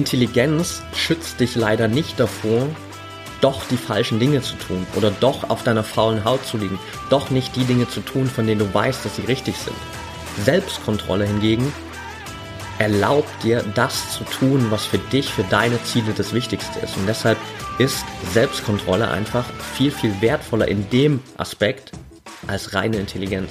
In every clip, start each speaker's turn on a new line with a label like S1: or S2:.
S1: Intelligenz schützt dich leider nicht davor, doch die falschen Dinge zu tun oder doch auf deiner faulen Haut zu liegen, doch nicht die Dinge zu tun, von denen du weißt, dass sie richtig sind. Selbstkontrolle hingegen erlaubt dir, das zu tun, was für dich, für deine Ziele das Wichtigste ist. Und deshalb ist Selbstkontrolle einfach viel, viel wertvoller in dem Aspekt als reine Intelligenz.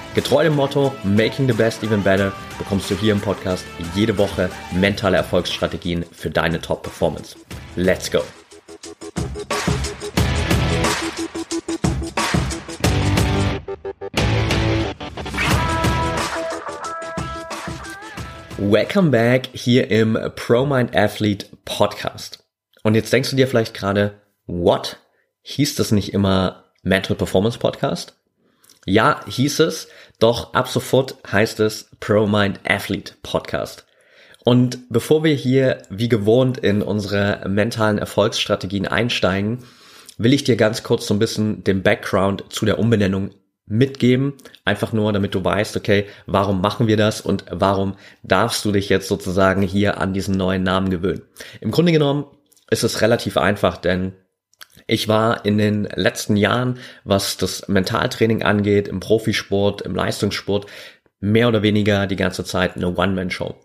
S1: Getreu dem Motto Making the Best Even Better bekommst du hier im Podcast jede Woche mentale Erfolgsstrategien für deine Top-Performance. Let's go! Welcome back hier im Pro Mind Athlete Podcast. Und jetzt denkst du dir vielleicht gerade, what? Hieß das nicht immer Mental Performance Podcast? Ja, hieß es, doch ab sofort heißt es Pro Mind Athlete Podcast. Und bevor wir hier wie gewohnt in unsere mentalen Erfolgsstrategien einsteigen, will ich dir ganz kurz so ein bisschen den Background zu der Umbenennung mitgeben. Einfach nur, damit du weißt, okay, warum machen wir das und warum darfst du dich jetzt sozusagen hier an diesen neuen Namen gewöhnen. Im Grunde genommen ist es relativ einfach, denn ich war in den letzten Jahren, was das Mentaltraining angeht, im Profisport, im Leistungssport, mehr oder weniger die ganze Zeit eine One-Man-Show.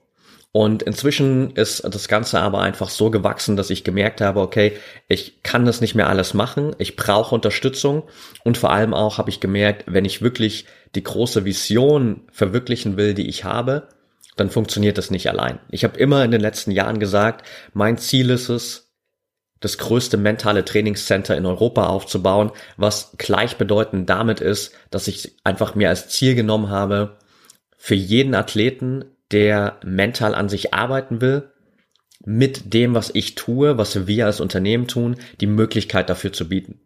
S1: Und inzwischen ist das Ganze aber einfach so gewachsen, dass ich gemerkt habe, okay, ich kann das nicht mehr alles machen, ich brauche Unterstützung und vor allem auch habe ich gemerkt, wenn ich wirklich die große Vision verwirklichen will, die ich habe, dann funktioniert das nicht allein. Ich habe immer in den letzten Jahren gesagt, mein Ziel ist es, das größte mentale Trainingscenter in Europa aufzubauen, was gleichbedeutend damit ist, dass ich einfach mir als Ziel genommen habe, für jeden Athleten der mental an sich arbeiten will, mit dem, was ich tue, was wir als Unternehmen tun, die Möglichkeit dafür zu bieten.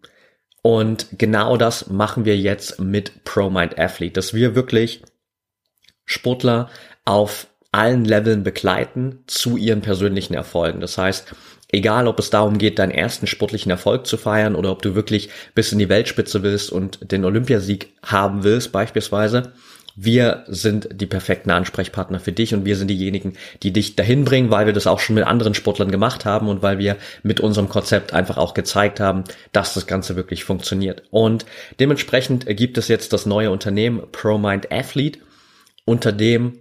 S1: Und genau das machen wir jetzt mit ProMind Athlete, dass wir wirklich Sportler auf allen Leveln begleiten zu ihren persönlichen Erfolgen. Das heißt, egal ob es darum geht, deinen ersten sportlichen Erfolg zu feiern oder ob du wirklich bis in die Weltspitze willst und den Olympiasieg haben willst beispielsweise, wir sind die perfekten Ansprechpartner für dich und wir sind diejenigen, die dich dahin bringen, weil wir das auch schon mit anderen Sportlern gemacht haben und weil wir mit unserem Konzept einfach auch gezeigt haben, dass das Ganze wirklich funktioniert. Und dementsprechend gibt es jetzt das neue Unternehmen ProMind Athlete, unter dem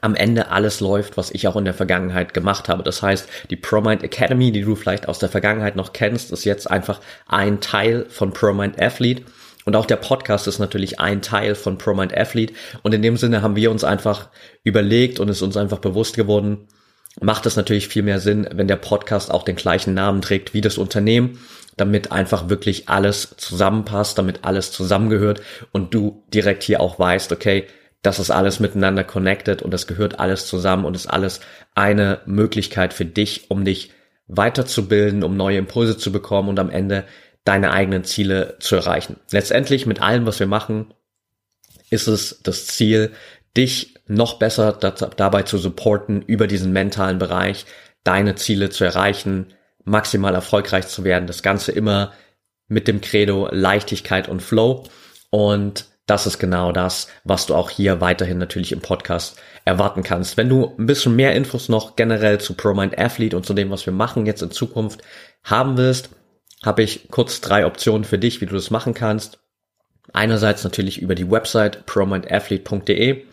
S1: am Ende alles läuft, was ich auch in der Vergangenheit gemacht habe. Das heißt, die ProMind Academy, die du vielleicht aus der Vergangenheit noch kennst, ist jetzt einfach ein Teil von ProMind Athlete und auch der Podcast ist natürlich ein Teil von ProMind Athlete. Und in dem Sinne haben wir uns einfach überlegt und ist uns einfach bewusst geworden, macht es natürlich viel mehr Sinn, wenn der Podcast auch den gleichen Namen trägt wie das Unternehmen, damit einfach wirklich alles zusammenpasst, damit alles zusammengehört und du direkt hier auch weißt, okay, das ist alles miteinander connected und das gehört alles zusammen und ist alles eine Möglichkeit für dich, um dich weiterzubilden, um neue Impulse zu bekommen und am Ende deine eigenen Ziele zu erreichen. Letztendlich mit allem, was wir machen, ist es das Ziel, dich noch besser dabei zu supporten, über diesen mentalen Bereich deine Ziele zu erreichen, maximal erfolgreich zu werden. Das Ganze immer mit dem Credo Leichtigkeit und Flow. Und das ist genau das, was du auch hier weiterhin natürlich im Podcast erwarten kannst. Wenn du ein bisschen mehr Infos noch generell zu ProMind Athlete und zu dem, was wir machen jetzt in Zukunft haben willst, habe ich kurz drei Optionen für dich, wie du das machen kannst. Einerseits natürlich über die Website promindathlete.de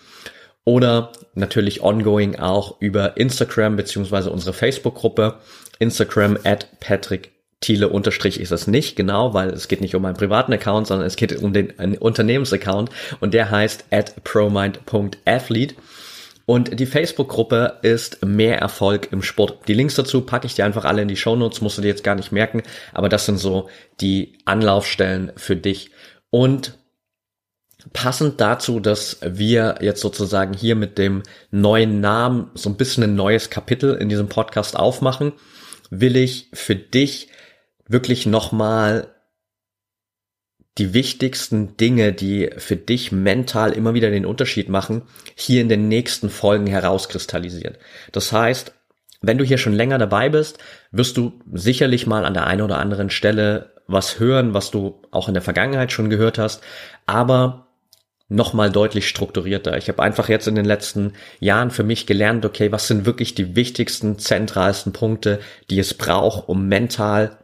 S1: oder natürlich ongoing auch über Instagram beziehungsweise unsere Facebook-Gruppe. Instagram at Patrick Thiele unterstrich ist es nicht, genau, weil es geht nicht um einen privaten Account, sondern es geht um den Unternehmensaccount und der heißt at promind.athlete. Und die Facebook-Gruppe ist Mehr Erfolg im Sport. Die Links dazu packe ich dir einfach alle in die Shownotes, musst du dir jetzt gar nicht merken, aber das sind so die Anlaufstellen für dich. Und passend dazu, dass wir jetzt sozusagen hier mit dem neuen Namen so ein bisschen ein neues Kapitel in diesem Podcast aufmachen, will ich für dich wirklich nochmal die wichtigsten Dinge, die für dich mental immer wieder den Unterschied machen, hier in den nächsten Folgen herauskristallisieren. Das heißt, wenn du hier schon länger dabei bist, wirst du sicherlich mal an der einen oder anderen Stelle was hören, was du auch in der Vergangenheit schon gehört hast, aber nochmal deutlich strukturierter. Ich habe einfach jetzt in den letzten Jahren für mich gelernt, okay, was sind wirklich die wichtigsten, zentralsten Punkte, die es braucht, um mental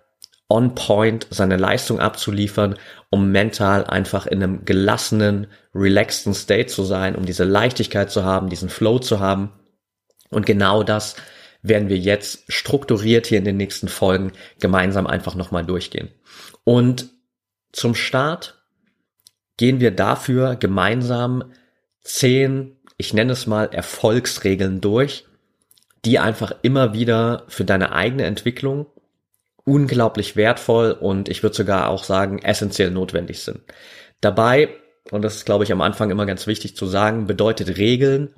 S1: on point seine Leistung abzuliefern, um mental einfach in einem gelassenen, relaxten State zu sein, um diese Leichtigkeit zu haben, diesen Flow zu haben. Und genau das werden wir jetzt strukturiert hier in den nächsten Folgen gemeinsam einfach nochmal durchgehen. Und zum Start gehen wir dafür gemeinsam zehn, ich nenne es mal Erfolgsregeln durch, die einfach immer wieder für deine eigene Entwicklung unglaublich wertvoll und ich würde sogar auch sagen essentiell notwendig sind. Dabei, und das ist glaube ich am Anfang immer ganz wichtig zu sagen, bedeutet Regeln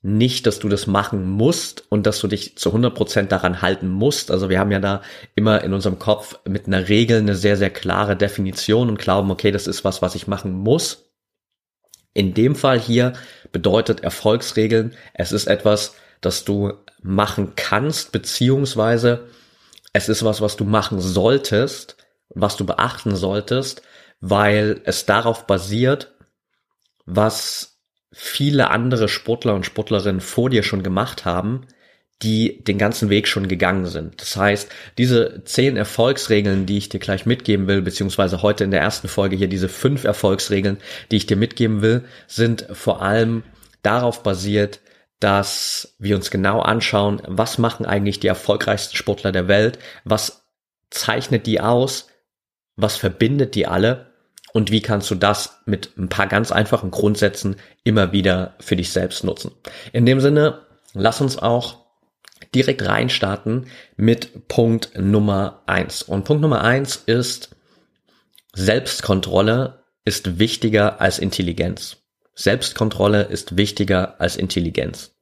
S1: nicht, dass du das machen musst und dass du dich zu 100% daran halten musst. Also wir haben ja da immer in unserem Kopf mit einer Regel eine sehr, sehr klare Definition und glauben, okay, das ist was, was ich machen muss. In dem Fall hier bedeutet Erfolgsregeln, es ist etwas, das du machen kannst, beziehungsweise es ist was, was du machen solltest, was du beachten solltest, weil es darauf basiert, was viele andere Sportler und Sportlerinnen vor dir schon gemacht haben, die den ganzen Weg schon gegangen sind. Das heißt, diese zehn Erfolgsregeln, die ich dir gleich mitgeben will, beziehungsweise heute in der ersten Folge hier diese fünf Erfolgsregeln, die ich dir mitgeben will, sind vor allem darauf basiert, dass wir uns genau anschauen, was machen eigentlich die erfolgreichsten Sportler der Welt, was zeichnet die aus, was verbindet die alle und wie kannst du das mit ein paar ganz einfachen Grundsätzen immer wieder für dich selbst nutzen. In dem Sinne, lass uns auch direkt reinstarten mit Punkt Nummer eins. Und Punkt Nummer eins ist, Selbstkontrolle ist wichtiger als Intelligenz. Selbstkontrolle ist wichtiger als Intelligenz.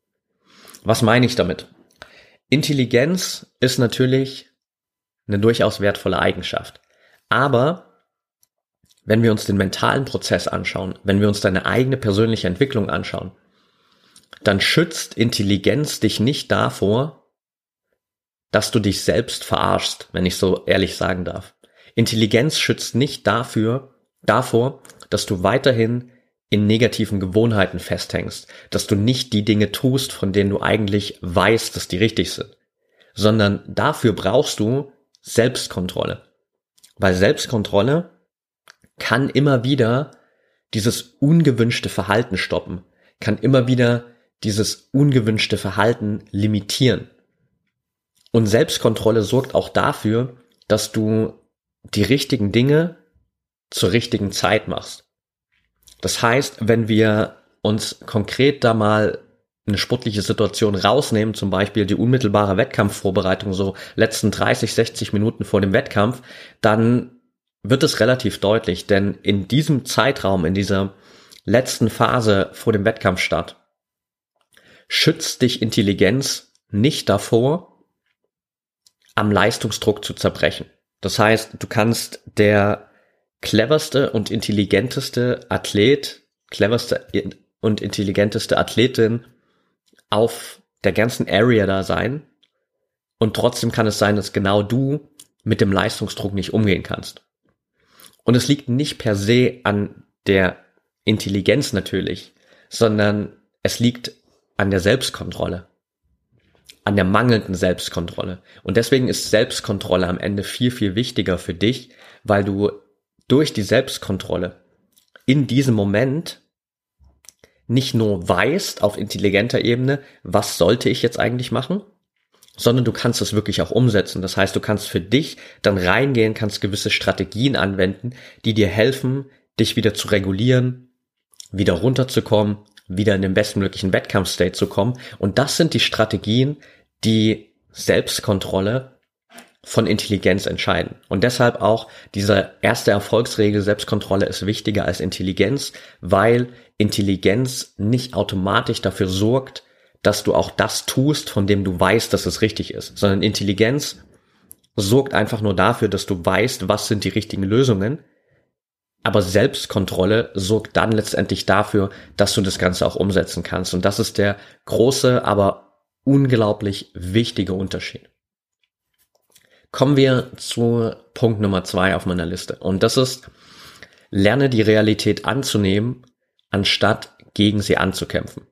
S1: Was meine ich damit? Intelligenz ist natürlich eine durchaus wertvolle Eigenschaft. Aber wenn wir uns den mentalen Prozess anschauen, wenn wir uns deine eigene persönliche Entwicklung anschauen, dann schützt Intelligenz dich nicht davor, dass du dich selbst verarschst, wenn ich so ehrlich sagen darf. Intelligenz schützt nicht dafür, davor, dass du weiterhin in negativen Gewohnheiten festhängst, dass du nicht die Dinge tust, von denen du eigentlich weißt, dass die richtig sind, sondern dafür brauchst du Selbstkontrolle. Weil Selbstkontrolle kann immer wieder dieses ungewünschte Verhalten stoppen, kann immer wieder dieses ungewünschte Verhalten limitieren. Und Selbstkontrolle sorgt auch dafür, dass du die richtigen Dinge zur richtigen Zeit machst. Das heißt, wenn wir uns konkret da mal eine sportliche Situation rausnehmen, zum Beispiel die unmittelbare Wettkampfvorbereitung, so letzten 30, 60 Minuten vor dem Wettkampf, dann wird es relativ deutlich, denn in diesem Zeitraum, in dieser letzten Phase vor dem Wettkampfstart, schützt dich Intelligenz nicht davor, am Leistungsdruck zu zerbrechen. Das heißt, du kannst der cleverste und intelligenteste Athlet, cleverste und intelligenteste Athletin auf der ganzen Area da sein. Und trotzdem kann es sein, dass genau du mit dem Leistungsdruck nicht umgehen kannst. Und es liegt nicht per se an der Intelligenz natürlich, sondern es liegt an der Selbstkontrolle, an der mangelnden Selbstkontrolle. Und deswegen ist Selbstkontrolle am Ende viel, viel wichtiger für dich, weil du durch die Selbstkontrolle in diesem Moment nicht nur weißt auf intelligenter Ebene, was sollte ich jetzt eigentlich machen, sondern du kannst es wirklich auch umsetzen. Das heißt, du kannst für dich dann reingehen, kannst gewisse Strategien anwenden, die dir helfen, dich wieder zu regulieren, wieder runterzukommen, wieder in den bestmöglichen Wettkampfstate zu kommen. Und das sind die Strategien, die Selbstkontrolle von Intelligenz entscheiden. Und deshalb auch diese erste Erfolgsregel, Selbstkontrolle ist wichtiger als Intelligenz, weil Intelligenz nicht automatisch dafür sorgt, dass du auch das tust, von dem du weißt, dass es richtig ist, sondern Intelligenz sorgt einfach nur dafür, dass du weißt, was sind die richtigen Lösungen. Aber Selbstkontrolle sorgt dann letztendlich dafür, dass du das Ganze auch umsetzen kannst. Und das ist der große, aber unglaublich wichtige Unterschied. Kommen wir zu Punkt Nummer zwei auf meiner Liste. Und das ist, lerne die Realität anzunehmen, anstatt gegen sie anzukämpfen.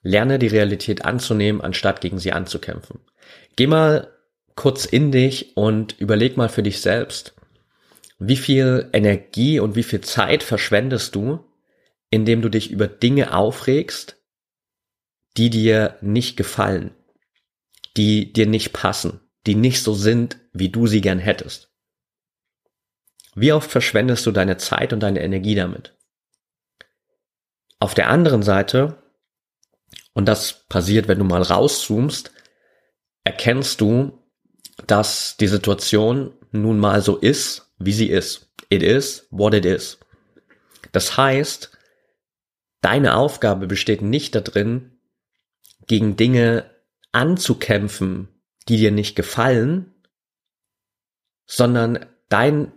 S1: Lerne die Realität anzunehmen, anstatt gegen sie anzukämpfen. Geh mal kurz in dich und überleg mal für dich selbst, wie viel Energie und wie viel Zeit verschwendest du, indem du dich über Dinge aufregst, die dir nicht gefallen, die dir nicht passen, die nicht so sind, wie du sie gern hättest. Wie oft verschwendest du deine Zeit und deine Energie damit? Auf der anderen Seite und das passiert, wenn du mal rauszoomst, erkennst du, dass die Situation nun mal so ist, wie sie ist. It is what it is. Das heißt, deine Aufgabe besteht nicht darin, gegen Dinge anzukämpfen, die dir nicht gefallen, sondern dein,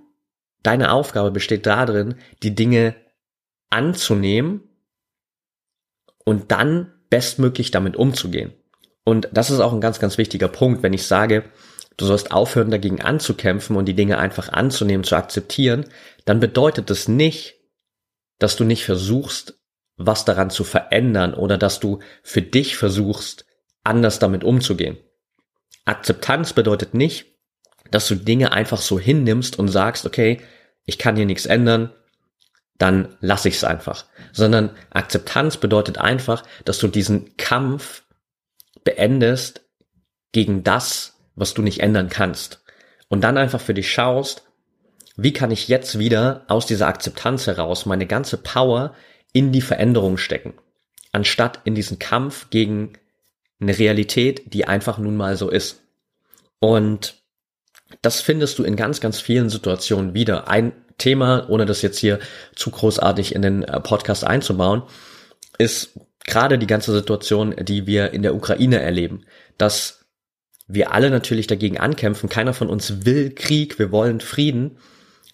S1: deine Aufgabe besteht darin, die Dinge anzunehmen und dann bestmöglich damit umzugehen. Und das ist auch ein ganz, ganz wichtiger Punkt, wenn ich sage, du sollst aufhören, dagegen anzukämpfen und die Dinge einfach anzunehmen, zu akzeptieren, dann bedeutet das nicht, dass du nicht versuchst, was daran zu verändern oder dass du für dich versuchst, anders damit umzugehen. Akzeptanz bedeutet nicht, dass du Dinge einfach so hinnimmst und sagst, okay, ich kann hier nichts ändern, dann lasse ich es einfach. Sondern Akzeptanz bedeutet einfach, dass du diesen Kampf beendest gegen das, was du nicht ändern kannst. Und dann einfach für dich schaust, wie kann ich jetzt wieder aus dieser Akzeptanz heraus meine ganze Power in die Veränderung stecken, anstatt in diesen Kampf gegen eine Realität, die einfach nun mal so ist. Und das findest du in ganz, ganz vielen Situationen wieder. Ein Thema, ohne das jetzt hier zu großartig in den äh, Podcast einzubauen, ist gerade die ganze Situation, die wir in der Ukraine erleben, dass wir alle natürlich dagegen ankämpfen. Keiner von uns will Krieg, wir wollen Frieden.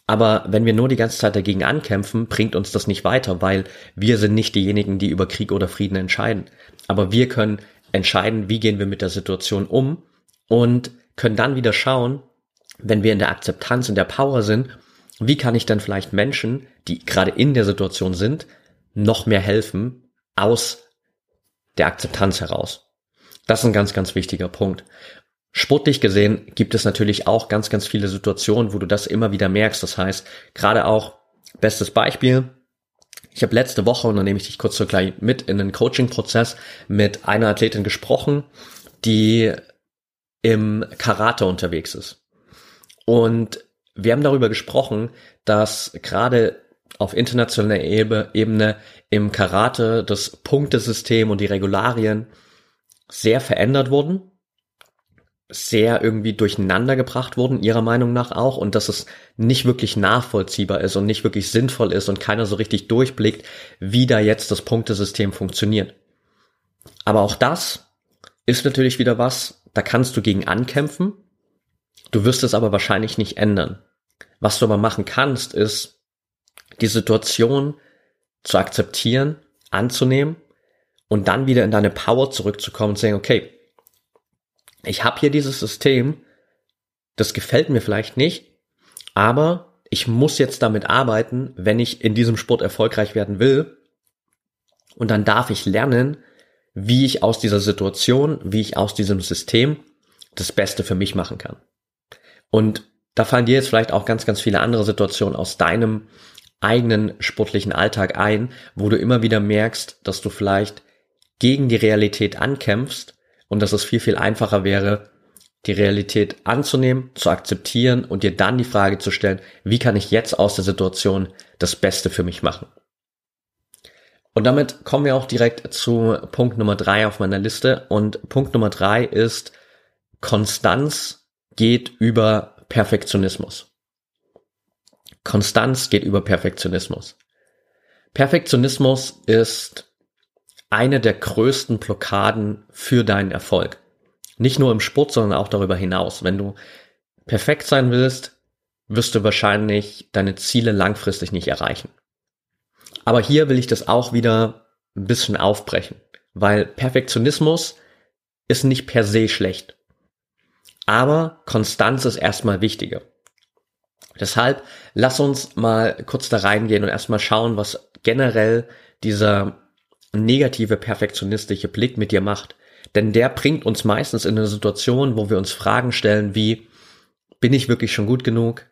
S1: Aber wenn wir nur die ganze Zeit dagegen ankämpfen, bringt uns das nicht weiter, weil wir sind nicht diejenigen, die über Krieg oder Frieden entscheiden. Aber wir können entscheiden, wie gehen wir mit der Situation um und können dann wieder schauen, wenn wir in der Akzeptanz, in der Power sind, wie kann ich dann vielleicht Menschen, die gerade in der Situation sind, noch mehr helfen aus der Akzeptanz heraus. Das ist ein ganz, ganz wichtiger Punkt. Sportlich gesehen gibt es natürlich auch ganz, ganz viele Situationen, wo du das immer wieder merkst. Das heißt, gerade auch, bestes Beispiel, ich habe letzte Woche, und dann nehme ich dich kurz so gleich mit in den Coaching-Prozess, mit einer Athletin gesprochen, die im Karate unterwegs ist. Und wir haben darüber gesprochen, dass gerade auf internationaler Ebene im Karate das Punktesystem und die Regularien sehr verändert wurden, sehr irgendwie durcheinander gebracht wurden, ihrer Meinung nach auch, und dass es nicht wirklich nachvollziehbar ist und nicht wirklich sinnvoll ist und keiner so richtig durchblickt, wie da jetzt das Punktesystem funktioniert. Aber auch das ist natürlich wieder was, da kannst du gegen ankämpfen, du wirst es aber wahrscheinlich nicht ändern. Was du aber machen kannst, ist, die Situation zu akzeptieren, anzunehmen und dann wieder in deine Power zurückzukommen und zu sagen, okay, ich habe hier dieses System, das gefällt mir vielleicht nicht, aber ich muss jetzt damit arbeiten, wenn ich in diesem Sport erfolgreich werden will. Und dann darf ich lernen, wie ich aus dieser Situation, wie ich aus diesem System das Beste für mich machen kann. Und da fallen dir jetzt vielleicht auch ganz, ganz viele andere Situationen aus deinem eigenen sportlichen Alltag ein, wo du immer wieder merkst, dass du vielleicht gegen die Realität ankämpfst und dass es viel, viel einfacher wäre, die Realität anzunehmen, zu akzeptieren und dir dann die Frage zu stellen, wie kann ich jetzt aus der Situation das Beste für mich machen? Und damit kommen wir auch direkt zu Punkt Nummer drei auf meiner Liste. Und Punkt Nummer drei ist Konstanz geht über Perfektionismus. Konstanz geht über Perfektionismus. Perfektionismus ist eine der größten Blockaden für deinen Erfolg. Nicht nur im Sport, sondern auch darüber hinaus. Wenn du perfekt sein willst, wirst du wahrscheinlich deine Ziele langfristig nicht erreichen. Aber hier will ich das auch wieder ein bisschen aufbrechen, weil Perfektionismus ist nicht per se schlecht. Aber Konstanz ist erstmal wichtiger. Deshalb lass uns mal kurz da reingehen und erstmal schauen, was generell dieser negative perfektionistische Blick mit dir macht. Denn der bringt uns meistens in eine Situation, wo wir uns Fragen stellen wie, bin ich wirklich schon gut genug?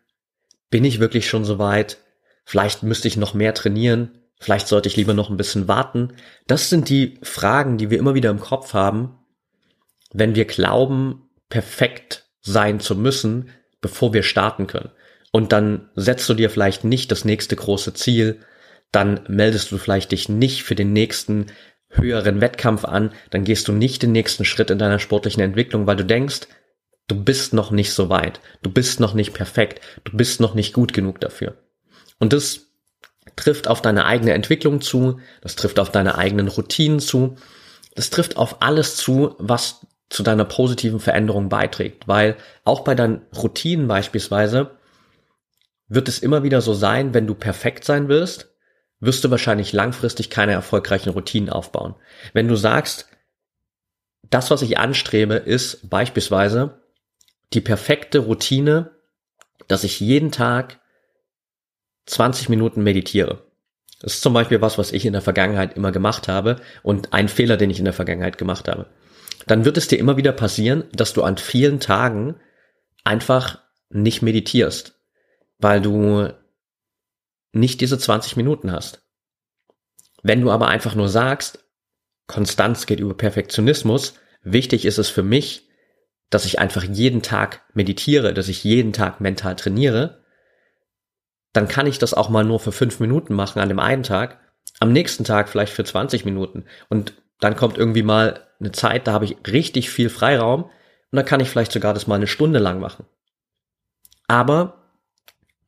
S1: Bin ich wirklich schon so weit? Vielleicht müsste ich noch mehr trainieren. Vielleicht sollte ich lieber noch ein bisschen warten. Das sind die Fragen, die wir immer wieder im Kopf haben, wenn wir glauben, perfekt sein zu müssen, bevor wir starten können. Und dann setzt du dir vielleicht nicht das nächste große Ziel, dann meldest du vielleicht dich nicht für den nächsten höheren Wettkampf an, dann gehst du nicht den nächsten Schritt in deiner sportlichen Entwicklung, weil du denkst, du bist noch nicht so weit, du bist noch nicht perfekt, du bist noch nicht gut genug dafür. Und das trifft auf deine eigene Entwicklung zu, das trifft auf deine eigenen Routinen zu, das trifft auf alles zu, was zu deiner positiven Veränderung beiträgt, weil auch bei deinen Routinen beispielsweise wird es immer wieder so sein, wenn du perfekt sein willst, wirst du wahrscheinlich langfristig keine erfolgreichen Routinen aufbauen. Wenn du sagst, das, was ich anstrebe, ist beispielsweise die perfekte Routine, dass ich jeden Tag 20 Minuten meditiere. Das ist zum Beispiel was, was ich in der Vergangenheit immer gemacht habe und ein Fehler, den ich in der Vergangenheit gemacht habe. Dann wird es dir immer wieder passieren, dass du an vielen Tagen einfach nicht meditierst, weil du nicht diese 20 Minuten hast. Wenn du aber einfach nur sagst, Konstanz geht über Perfektionismus, wichtig ist es für mich, dass ich einfach jeden Tag meditiere, dass ich jeden Tag mental trainiere, dann kann ich das auch mal nur für fünf Minuten machen an dem einen Tag, am nächsten Tag vielleicht für 20 Minuten und dann kommt irgendwie mal eine Zeit, da habe ich richtig viel Freiraum und dann kann ich vielleicht sogar das mal eine Stunde lang machen. Aber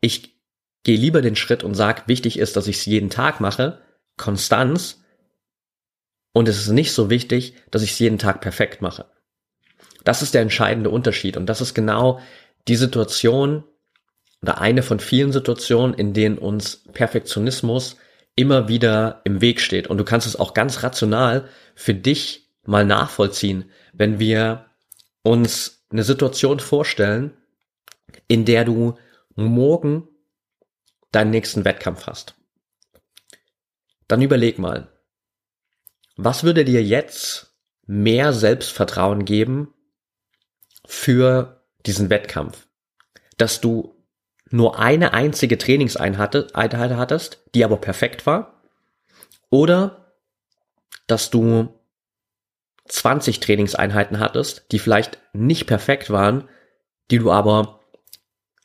S1: ich gehe lieber den Schritt und sage, wichtig ist, dass ich es jeden Tag mache, Konstanz, und es ist nicht so wichtig, dass ich es jeden Tag perfekt mache. Das ist der entscheidende Unterschied und das ist genau die Situation oder eine von vielen Situationen, in denen uns Perfektionismus immer wieder im Weg steht. Und du kannst es auch ganz rational für dich mal nachvollziehen, wenn wir uns eine Situation vorstellen, in der du morgen deinen nächsten Wettkampf hast. Dann überleg mal, was würde dir jetzt mehr Selbstvertrauen geben für diesen Wettkampf? Dass du nur eine einzige Trainingseinheit hattest, die aber perfekt war? Oder dass du 20 Trainingseinheiten hattest, die vielleicht nicht perfekt waren, die du aber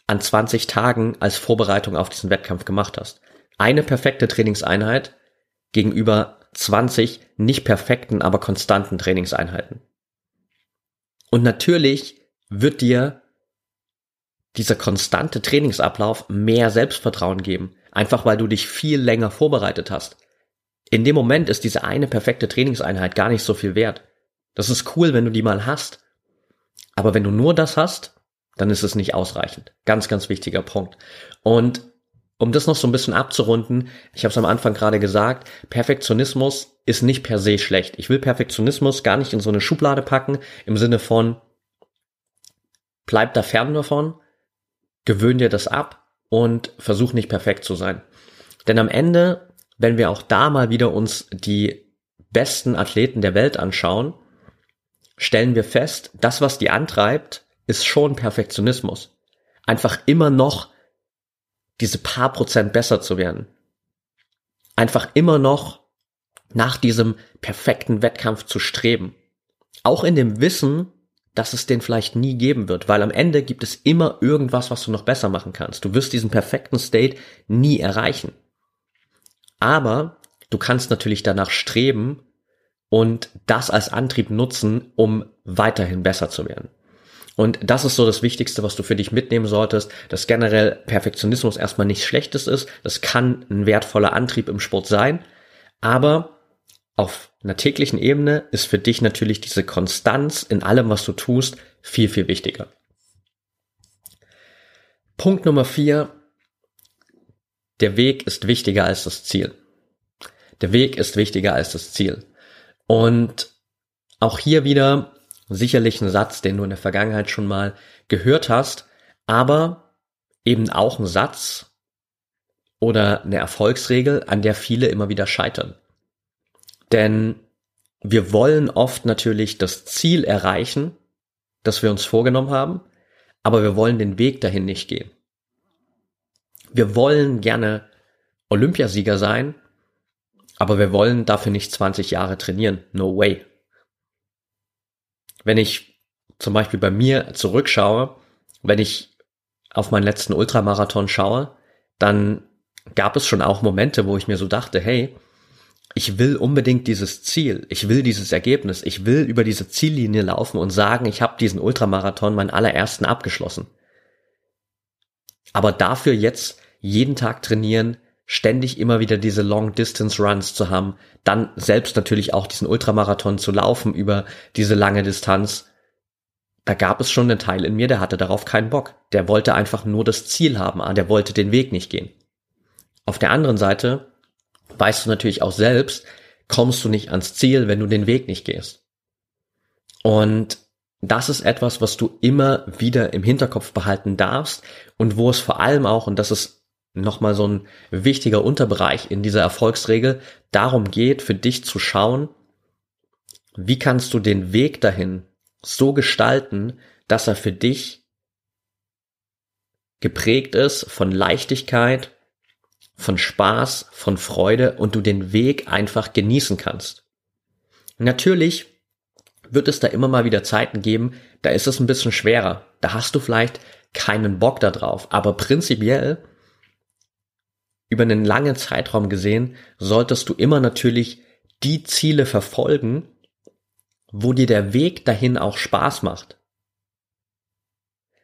S1: an 20 Tagen als Vorbereitung auf diesen Wettkampf gemacht hast. Eine perfekte Trainingseinheit gegenüber 20 nicht perfekten, aber konstanten Trainingseinheiten. Und natürlich wird dir dieser konstante Trainingsablauf mehr Selbstvertrauen geben, einfach weil du dich viel länger vorbereitet hast. In dem Moment ist diese eine perfekte Trainingseinheit gar nicht so viel wert. Das ist cool, wenn du die mal hast. Aber wenn du nur das hast, dann ist es nicht ausreichend. Ganz, ganz wichtiger Punkt. Und um das noch so ein bisschen abzurunden, ich habe es am Anfang gerade gesagt, Perfektionismus ist nicht per se schlecht. Ich will Perfektionismus gar nicht in so eine Schublade packen, im Sinne von, bleib da fern davon, gewöhn dir das ab und versuch nicht perfekt zu sein. Denn am Ende, wenn wir auch da mal wieder uns die besten Athleten der Welt anschauen, stellen wir fest, das, was die antreibt, ist schon Perfektionismus. Einfach immer noch diese paar Prozent besser zu werden. Einfach immer noch nach diesem perfekten Wettkampf zu streben. Auch in dem Wissen, dass es den vielleicht nie geben wird, weil am Ende gibt es immer irgendwas, was du noch besser machen kannst. Du wirst diesen perfekten State nie erreichen. Aber du kannst natürlich danach streben und das als Antrieb nutzen, um weiterhin besser zu werden. Und das ist so das Wichtigste, was du für dich mitnehmen solltest, dass generell Perfektionismus erstmal nichts Schlechtes ist. Das kann ein wertvoller Antrieb im Sport sein. Aber auf einer täglichen Ebene ist für dich natürlich diese Konstanz in allem, was du tust, viel, viel wichtiger. Punkt Nummer vier. Der Weg ist wichtiger als das Ziel. Der Weg ist wichtiger als das Ziel. Und auch hier wieder sicherlich ein Satz, den du in der Vergangenheit schon mal gehört hast, aber eben auch ein Satz oder eine Erfolgsregel, an der viele immer wieder scheitern. Denn wir wollen oft natürlich das Ziel erreichen, das wir uns vorgenommen haben, aber wir wollen den Weg dahin nicht gehen. Wir wollen gerne Olympiasieger sein, aber wir wollen dafür nicht 20 Jahre trainieren. No way. Wenn ich zum Beispiel bei mir zurückschaue, wenn ich auf meinen letzten Ultramarathon schaue, dann gab es schon auch Momente, wo ich mir so dachte, hey, ich will unbedingt dieses Ziel, ich will dieses Ergebnis, ich will über diese Ziellinie laufen und sagen, ich habe diesen Ultramarathon, meinen allerersten abgeschlossen. Aber dafür jetzt jeden Tag trainieren, ständig immer wieder diese Long-Distance-Runs zu haben, dann selbst natürlich auch diesen Ultramarathon zu laufen über diese lange Distanz. Da gab es schon einen Teil in mir, der hatte darauf keinen Bock. Der wollte einfach nur das Ziel haben, ah, der wollte den Weg nicht gehen. Auf der anderen Seite weißt du natürlich auch selbst, kommst du nicht ans Ziel, wenn du den Weg nicht gehst. Und das ist etwas, was du immer wieder im Hinterkopf behalten darfst und wo es vor allem auch, und das ist nochmal so ein wichtiger Unterbereich in dieser Erfolgsregel, darum geht, für dich zu schauen, wie kannst du den Weg dahin so gestalten, dass er für dich geprägt ist von Leichtigkeit, von Spaß, von Freude und du den Weg einfach genießen kannst. Natürlich wird es da immer mal wieder Zeiten geben, da ist es ein bisschen schwerer. Da hast du vielleicht keinen Bock da drauf. Aber prinzipiell, über einen langen Zeitraum gesehen, solltest du immer natürlich die Ziele verfolgen, wo dir der Weg dahin auch Spaß macht.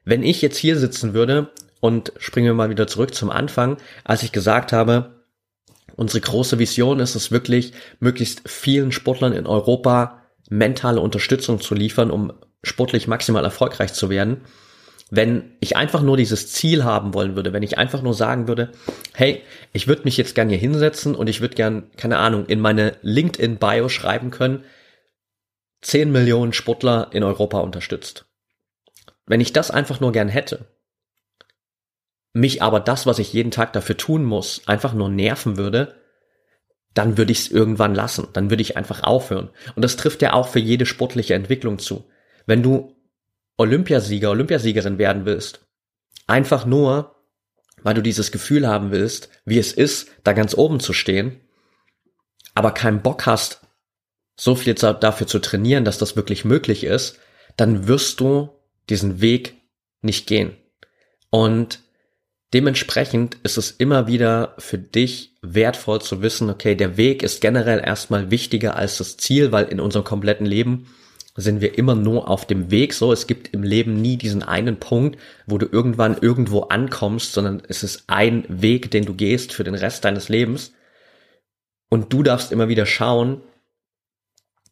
S1: Wenn ich jetzt hier sitzen würde und springen wir mal wieder zurück zum Anfang, als ich gesagt habe, unsere große Vision ist es wirklich, möglichst vielen Sportlern in Europa mentale Unterstützung zu liefern, um sportlich maximal erfolgreich zu werden. Wenn ich einfach nur dieses Ziel haben wollen würde, wenn ich einfach nur sagen würde, hey, ich würde mich jetzt gern hier hinsetzen und ich würde gern, keine Ahnung, in meine LinkedIn-Bio schreiben können, 10 Millionen Sportler in Europa unterstützt. Wenn ich das einfach nur gern hätte, mich aber das, was ich jeden Tag dafür tun muss, einfach nur nerven würde, dann würde ich es irgendwann lassen. Dann würde ich einfach aufhören. Und das trifft ja auch für jede sportliche Entwicklung zu. Wenn du Olympiasieger, Olympiasiegerin werden willst, einfach nur, weil du dieses Gefühl haben willst, wie es ist, da ganz oben zu stehen, aber keinen Bock hast, so viel dafür zu trainieren, dass das wirklich möglich ist, dann wirst du diesen Weg nicht gehen. Und Dementsprechend ist es immer wieder für dich wertvoll zu wissen, okay, der Weg ist generell erstmal wichtiger als das Ziel, weil in unserem kompletten Leben sind wir immer nur auf dem Weg. So, es gibt im Leben nie diesen einen Punkt, wo du irgendwann irgendwo ankommst, sondern es ist ein Weg, den du gehst für den Rest deines Lebens. Und du darfst immer wieder schauen,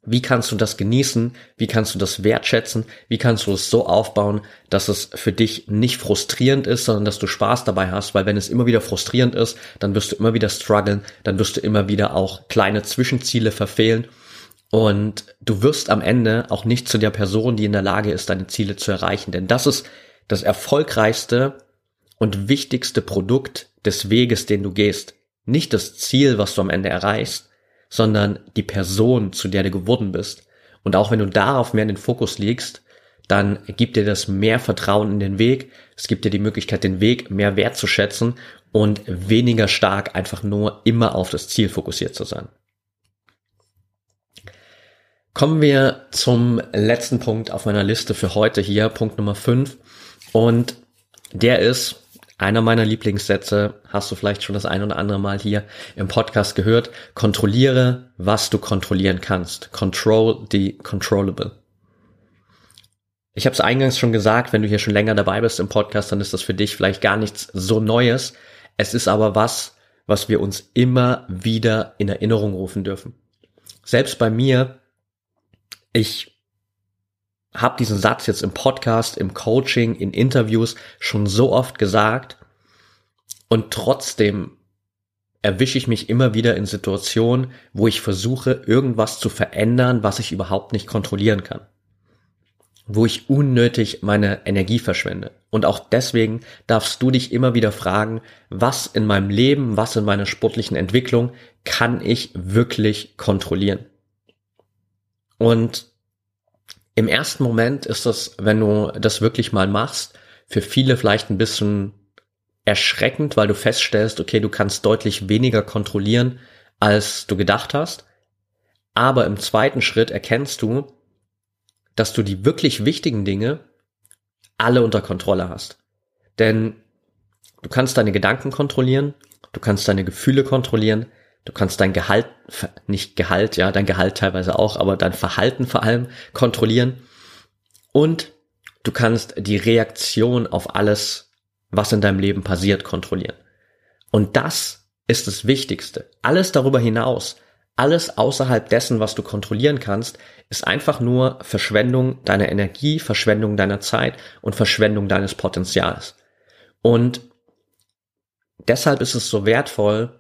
S1: wie kannst du das genießen? Wie kannst du das wertschätzen? Wie kannst du es so aufbauen, dass es für dich nicht frustrierend ist, sondern dass du Spaß dabei hast? Weil wenn es immer wieder frustrierend ist, dann wirst du immer wieder strugglen, dann wirst du immer wieder auch kleine Zwischenziele verfehlen und du wirst am Ende auch nicht zu der Person, die in der Lage ist, deine Ziele zu erreichen. Denn das ist das erfolgreichste und wichtigste Produkt des Weges, den du gehst. Nicht das Ziel, was du am Ende erreichst, sondern die Person, zu der du geworden bist. Und auch wenn du darauf mehr in den Fokus legst, dann gibt dir das mehr Vertrauen in den Weg. Es gibt dir die Möglichkeit, den Weg mehr wertzuschätzen und weniger stark einfach nur immer auf das Ziel fokussiert zu sein. Kommen wir zum letzten Punkt auf meiner Liste für heute hier, Punkt Nummer 5. Und der ist, einer meiner Lieblingssätze, hast du vielleicht schon das ein oder andere Mal hier im Podcast gehört. Kontrolliere, was du kontrollieren kannst. Control the controllable. Ich habe es eingangs schon gesagt, wenn du hier schon länger dabei bist im Podcast, dann ist das für dich vielleicht gar nichts so Neues. Es ist aber was, was wir uns immer wieder in Erinnerung rufen dürfen. Selbst bei mir, ich habe diesen Satz jetzt im Podcast, im Coaching, in Interviews schon so oft gesagt und trotzdem erwische ich mich immer wieder in Situationen, wo ich versuche, irgendwas zu verändern, was ich überhaupt nicht kontrollieren kann. Wo ich unnötig meine Energie verschwende. Und auch deswegen darfst du dich immer wieder fragen, was in meinem Leben, was in meiner sportlichen Entwicklung kann ich wirklich kontrollieren? Und im ersten Moment ist das, wenn du das wirklich mal machst, für viele vielleicht ein bisschen erschreckend, weil du feststellst, okay, du kannst deutlich weniger kontrollieren, als du gedacht hast. Aber im zweiten Schritt erkennst du, dass du die wirklich wichtigen Dinge alle unter Kontrolle hast. Denn du kannst deine Gedanken kontrollieren, du kannst deine Gefühle kontrollieren, Du kannst dein Gehalt, nicht Gehalt, ja, dein Gehalt teilweise auch, aber dein Verhalten vor allem kontrollieren. Und du kannst die Reaktion auf alles, was in deinem Leben passiert, kontrollieren. Und das ist das Wichtigste. Alles darüber hinaus, alles außerhalb dessen, was du kontrollieren kannst, ist einfach nur Verschwendung deiner Energie, Verschwendung deiner Zeit und Verschwendung deines Potenzials. Und deshalb ist es so wertvoll,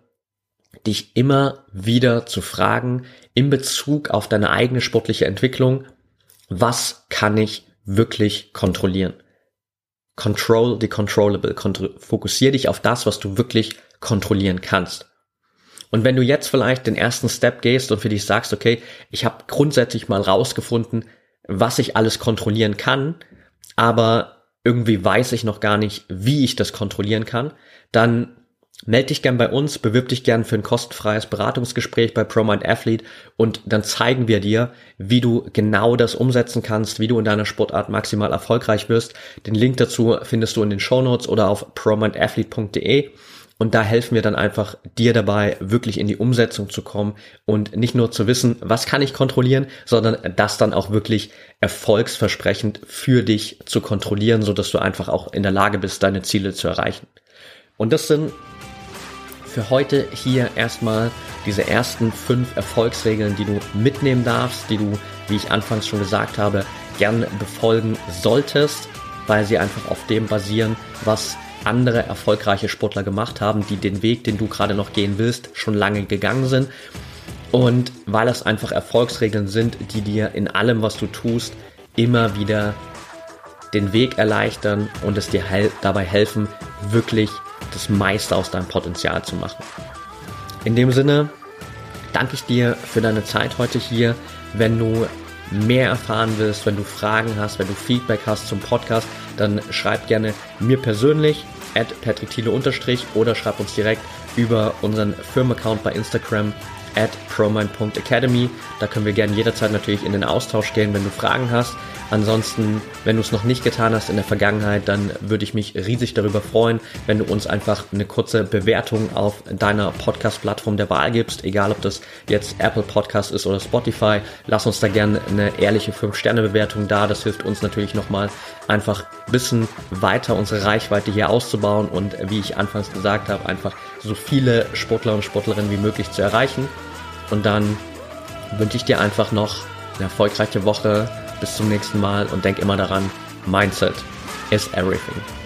S1: dich immer wieder zu fragen in Bezug auf deine eigene sportliche Entwicklung, was kann ich wirklich kontrollieren? Control the controllable. Fokussier dich auf das, was du wirklich kontrollieren kannst. Und wenn du jetzt vielleicht den ersten Step gehst und für dich sagst, okay, ich habe grundsätzlich mal rausgefunden, was ich alles kontrollieren kann, aber irgendwie weiß ich noch gar nicht, wie ich das kontrollieren kann, dann Meld dich gern bei uns, bewirb dich gern für ein kostenfreies Beratungsgespräch bei ProMind Athlete und dann zeigen wir dir, wie du genau das umsetzen kannst, wie du in deiner Sportart maximal erfolgreich wirst. Den Link dazu findest du in den Show Notes oder auf promindathlete.de und da helfen wir dann einfach dir dabei, wirklich in die Umsetzung zu kommen und nicht nur zu wissen, was kann ich kontrollieren, sondern das dann auch wirklich erfolgsversprechend für dich zu kontrollieren, so dass du einfach auch in der Lage bist, deine Ziele zu erreichen. Und das sind für heute hier erstmal diese ersten fünf Erfolgsregeln, die du mitnehmen darfst, die du, wie ich anfangs schon gesagt habe, gern befolgen solltest, weil sie einfach auf dem basieren, was andere erfolgreiche Sportler gemacht haben, die den Weg, den du gerade noch gehen willst, schon lange gegangen sind. Und weil es einfach Erfolgsregeln sind, die dir in allem, was du tust, immer wieder den Weg erleichtern und es dir dabei helfen, wirklich das meiste aus deinem Potenzial zu machen. In dem Sinne danke ich dir für deine Zeit heute hier. Wenn du mehr erfahren willst, wenn du Fragen hast, wenn du Feedback hast zum Podcast, dann schreib gerne mir persönlich at patrickthiele oder schreib uns direkt über unseren Firmenaccount bei Instagram at promind.academy. Da können wir gerne jederzeit natürlich in den Austausch gehen, wenn du Fragen hast. Ansonsten, wenn du es noch nicht getan hast in der Vergangenheit, dann würde ich mich riesig darüber freuen, wenn du uns einfach eine kurze Bewertung auf deiner Podcast-Plattform der Wahl gibst, egal ob das jetzt Apple Podcast ist oder Spotify. Lass uns da gerne eine ehrliche 5-Sterne-Bewertung da. Das hilft uns natürlich nochmal einfach ein bisschen weiter unsere Reichweite hier auszubauen und wie ich anfangs gesagt habe, einfach so viele Sportler und Sportlerinnen wie möglich zu erreichen. Und dann wünsche ich dir einfach noch eine erfolgreiche Woche. Bis zum nächsten Mal und denk immer daran, Mindset is everything.